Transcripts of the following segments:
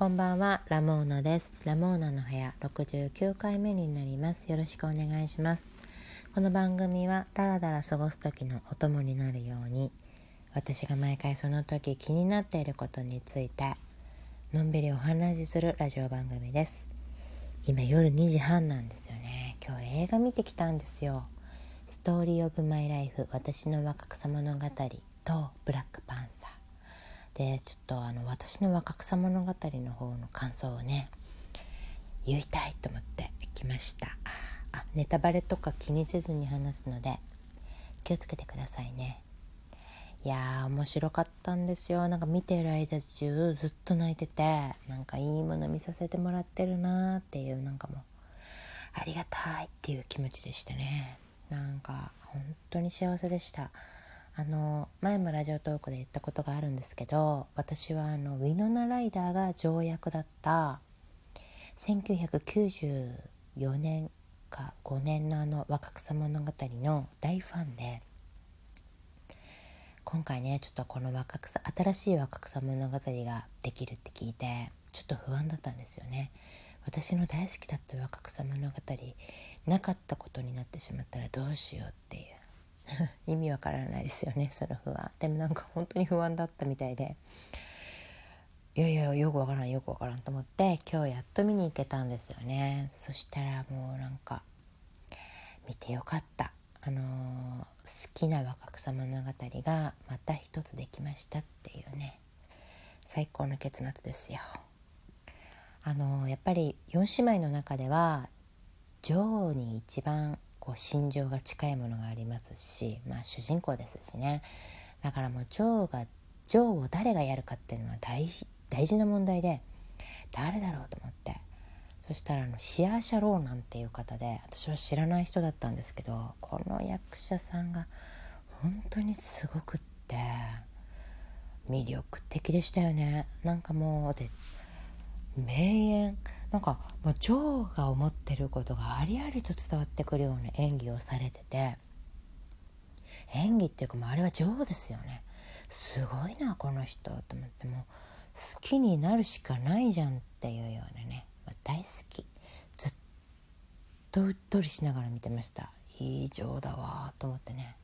こんばんは、ラモーナです。ラモーナの部屋69回目になります。よろしくお願いします。この番組はダラダラ過ごす時のお供になるように、私が毎回その時気になっていることについて、のんびりお話しするラジオ番組です。今夜2時半なんですよね。今日映画見てきたんですよ。ストーリー・オブ・マイ・ライフ私の若草物語とブラックパンサー。でちょっとあの私の若草物語の方の感想をね言いたいと思って来ました。あネタバレとか気にせずに話すので気をつけてくださいね。いやー面白かったんですよ。なんか見てる間中ずっと泣いててなんかいいもの見させてもらってるなーっていうなんかもうありがたいっていう気持ちでしたね。なんか本当に幸せでした。あの前もラジオトークで言ったことがあるんですけど私はあのウィノナ・ライダーが条約だった1994年か5年のあの若草物語の大ファンで今回ねちょっとこの若草新しい若草物語ができるって聞いてちょっと不安だったんですよね。私の大好きだった若草物語なかったことになってしまったらどうしようっていう。意味わからないですよねその不安。でもなんか本当に不安だったみたいで。いやいやよくわからんよくわからんと思って今日やっと見に行けたんですよね。そしたらもうなんか見てよかった。あのー、好きな若草物語がまた一つできましたっていうね。最高の結末ですよ。あのー、やっぱり4姉妹の中では女王に一番こう心情が近いものがありますし、まあ、主人公ですしね。だからもうジョーがジョーを誰がやるかっていうのは大大事な問題で誰だろうと思って。そしたらあのシアーシャ・ローナンっていう方で私は知らない人だったんですけどこの役者さんが本当にすごくって魅力的でしたよね。なんかもう名演。なんかもうジョーが思ってることがありありと伝わってくるような演技をされてて。演技っていうかもうあれはジョーですよね。すごいなこの人と思って。も好きになるしかないじゃんっていうようなね、まあ、大好き。ずっとうっとりしながら見てました。いいジョーだわと思ってね。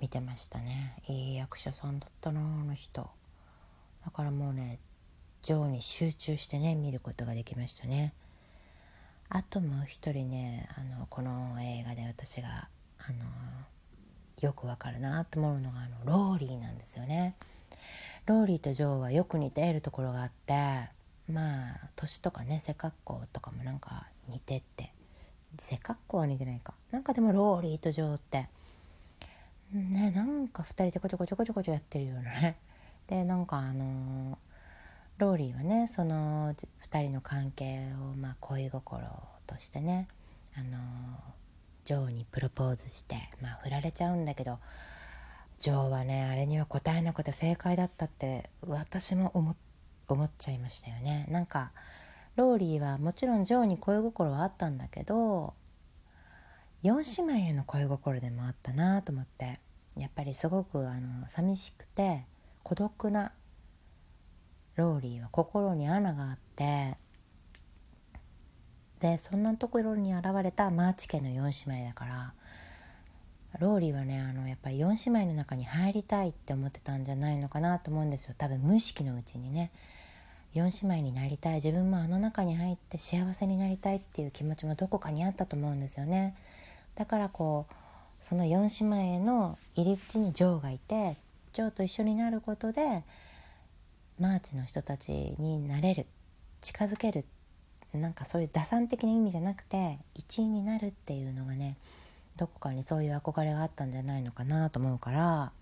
見てましたね。いい役者さんだったなあの人。だからもうねジョーに集中してね見ることができましたね。あともう一人ねあのこの映画で私があのよくわかるなと思うのがあのローリーなんですよね。ローリーとジョーはよく似ているところがあってまあ年とかね背格好とかもなんか似てって。背格好は似てないか。なんかでもローリーとジョーってねなんか2人でこちょこちょこちょこちょやってるよね。でなんかあのローリーはねその2人の関係を、まあ、恋心としてねあのジョーにプロポーズして、まあ、振られちゃうんだけどジョーはねあれには答えなくて正解だったって私も思思っちゃいましたよね。なんかローリーはもちろんジョーに恋心はあったんだけど4姉妹への恋心でもあったなと思ってやっぱりすごくあの寂しくて孤独なローリーは心に穴があってでそんなところに現れたマーチ家の4姉妹だからローリーはねあのやっぱり4姉妹の中に入りたいって思ってたんじゃないのかなと思うんですよ。多分無意識のうちにね。4姉妹になりたい。自分もあの中に入って幸せになりたいっていう気持ちもどこかにあったと思うんですよね。だからこうその4姉妹への入り口にジョーがいてジョーと一緒になることでマーチの人たちになれる近づける。なんかそういう打算的な意味じゃなくて一員になるっていうのがねどこかにそういう憧れがあったんじゃないのかなと思うから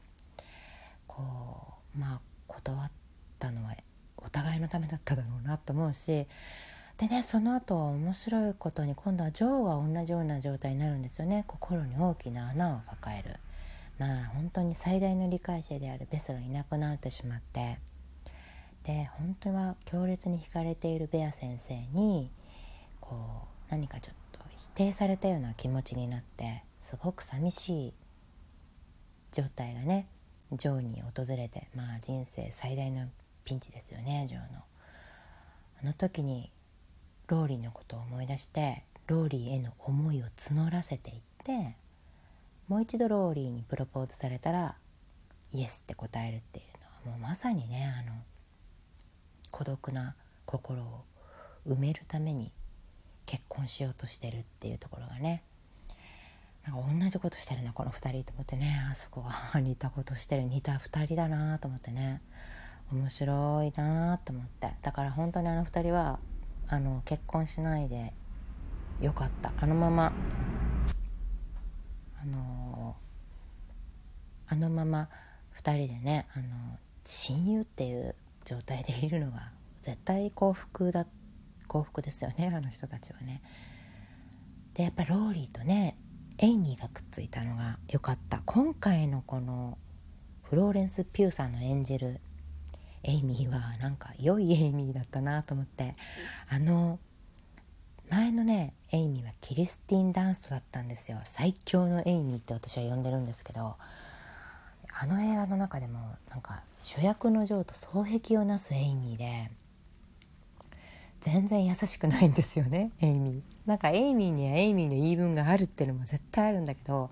こうまあ断ったのはお互いのためだっただろうなと思うしでねその後面白いことに今度はジョーが同じような状態になるんですよね。心に大きな穴を抱える。まあ本当に最大の理解者であるベスがいなくなってしまって。で本当は強烈に惹かれているベア先生にこう何かちょっと否定されたような気持ちになってすごく寂しい状態がねジョーに訪れてまあ人生最大のピンチですよねジョーの。あの時にローリーのことを思い出してローリーへの思いを募らせていってもう一度ローリーにプロポーズされたらイエスって答えるっていうのはもうまさにねあの孤独な心を埋めるために結婚しようとしてるっていうところがね。なんか同じことしてるなこの2人と思ってね。あそこが似たことしてる似た2人だなと思ってね。面白いなと思って。だから本当にあの2人はあの結婚しないでよかった。あのまま。あのあのまま2人でねあの親友っていう状態でいるのが絶対幸福だ幸福ですよねあの人たちはね。でやっぱローリーとねエイミーがくっついたのが良かった。今回のこのフローレンス・ピューさんの演じるエイミーはなんか良いエイミーだったなと思って。あの前のねエイミーはキルスティン・ダンストだったんですよ。最強のエイミーって私は呼んでるんですけど。あの映画の中でもなんか主役のジョーと双璧をなすエイミーで全然優しくないんですよねエイミー。なんかエイミーにはエイミーの言い分があるっていうのも絶対あるんだけど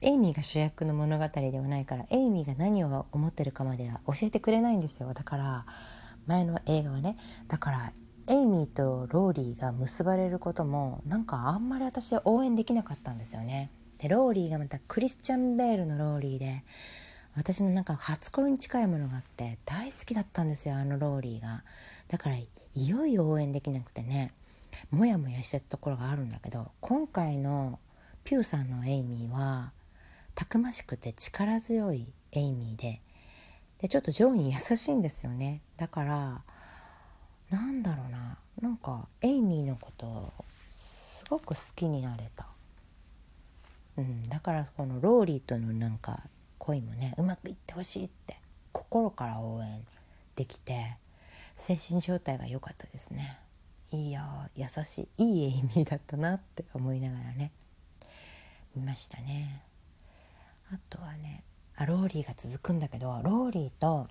エイミーが主役の物語ではないからエイミーが何を思ってるかまでは教えてくれないんですよ。だから前の映画はね。だからエイミーとローリーが結ばれることもなんかあんまり私は応援できなかったんですよね。でローリーがまたクリスチャン・ベールのローリーで私のなんか初恋に近いものがあって大好きだったんですよあのローリーが。だからいよいよ応援できなくてねモヤモヤしてたところがあるんだけど今回のピューさんのエイミーはたくましくて力強いエイミーででちょっとジョーに優しいんですよね。だからなんだろうななんかエイミーのことをすごく好きになれた、うん、だからこのローリーとのなんか恋もねうまくいってほしいって心から応援できて精神状態が良かったですね。いや優しいいいエイミーだったなって思いながらね見ましたね。あとはねあローリーが続くんだけどローリーと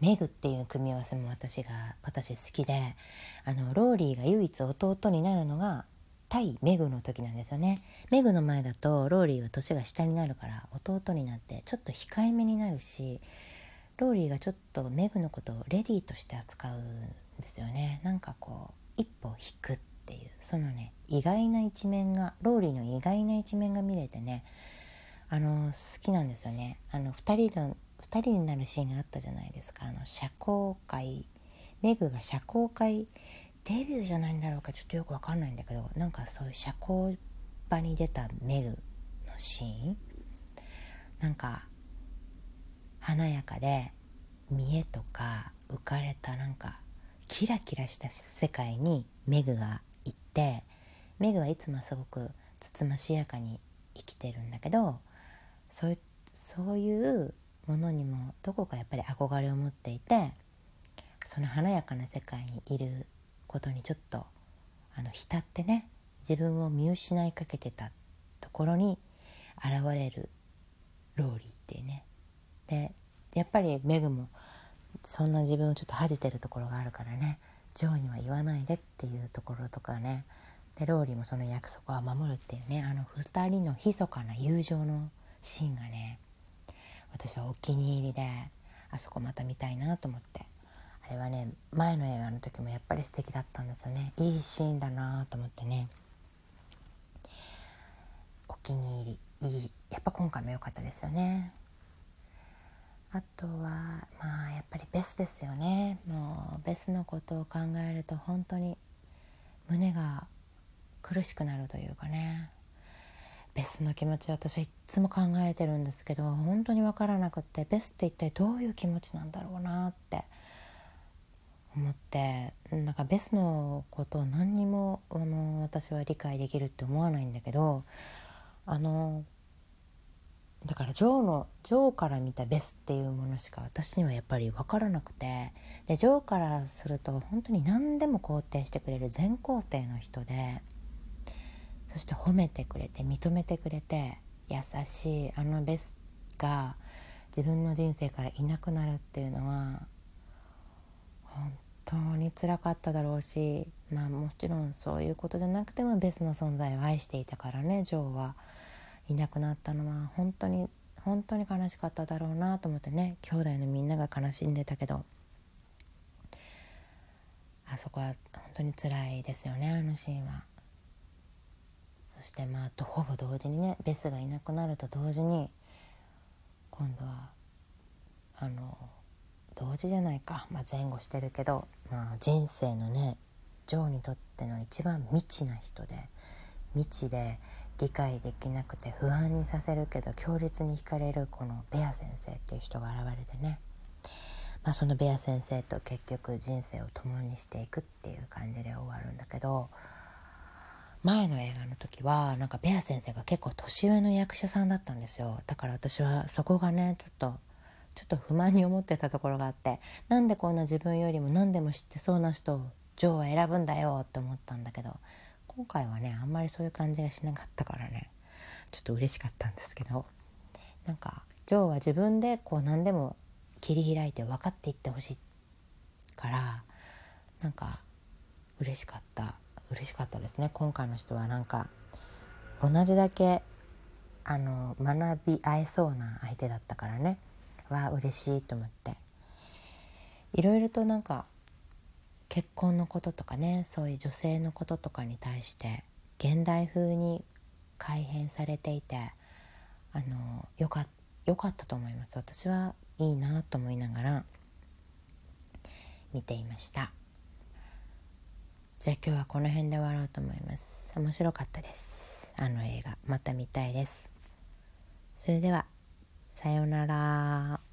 メグっていう組み合わせも私が私好きであのローリーが唯一弟になるのが対メグの時なんですよね。メグの前だとローリーは年が下になるから弟になってちょっと控えめになるしローリーがちょっとメグのことをレディーとして扱うんですよね。なんかこう一歩引くっていうそのね意外な一面がローリーの意外な一面が見れてねあの好きなんですよね。あの2人の2人になるシーンがあったじゃないですか。あの社交界メグが社交界デビューじゃないんだろうかちょっとよくわかんないんだけどなんかそういう社交場に出たメグのシーン。なんか華やかで見栄とか浮かれたなんかキラキラした世界にメグが行ってメグはいつもすごくつつましやかに生きてるんだけどそうそういうものにもどこかやっぱり憧れを持っていてその華やかな世界にいることにちょっとあの浸ってね自分を見失いかけてたところに現れるローリーっていうね。でやっぱりメグもそんな自分をちょっと恥じてるところがあるからねジョーには言わないでっていうところとかね。でローリーもその約束は守るっていうねあの2人の密かな友情のシーンがね私はお気に入りであそこまた見たいなと思って。あれはね前の映画の時もやっぱり素敵だったんですよね。いいシーンだなと思ってね。お気に入り。いいやっぱ今回も良かったですよね。あとはまあやっぱりベスですよね。もうベスのことを考えると本当に胸が苦しくなるというかね。ベスの気持ち私はいっつも考えてるんですけど本当に分からなくってベスって一体どういう気持ちなんだろうなって思ってなんかベスのことを何にもあの私は理解できるって思わないんだけどあのだからジョーのジョーから見たベスっていうものしか私にはやっぱり分からなくてでジョーからすると本当に何でも肯定してくれる全肯定の人でそして褒めてくれて認めてくれて優しいあのベスが自分の人生からいなくなるっていうのは本当に辛かっただろうしまあもちろんそういうことじゃなくてもベスの存在を愛していたからねジョーはいなくなったのは本当に本当に悲しかっただろうなと思ってね兄弟のみんなが悲しんでたけどあそこは本当に辛いですよねあのシーンは。そしてまあほぼ同時にねベスがいなくなると同時に今度はあの同時じゃないか、まあ、前後してるけど、まあ、人生のねジョーにとっての一番未知な人で未知で理解できなくて不安にさせるけど強烈に惹かれるこのベア先生っていう人が現れてね、まあ、そのベア先生と結局人生を共にしていくっていう感じで終わるんだけど前の映画の時はなんかベア先生が結構年上の役者さんだったんですよ。だから私はそこがねちょっとちょっと不満に思ってたところがあってなんでこんな自分よりも何でも知ってそうな人をジョーは選ぶんだよって思ったんだけど今回はねあんまりそういう感じがしなかったからねちょっと嬉しかったんですけどなんかジョーは自分でこう何でも切り開いて分かっていってほしいからなんか嬉しかった嬉しかったですね今回の人は。なんか同じだけあの学び合えそうな相手だったからね。わ嬉しいと思って。いろいろとなんか結婚のこととかねそういう女性のこととかに対して現代風に改変されていてあのよかよかったと思います。私はいいなと思いながら見ていました。じゃあ今日はこの辺で終わろうと思います。面白かったです。あの映画また見たいです。それでは。さようなら。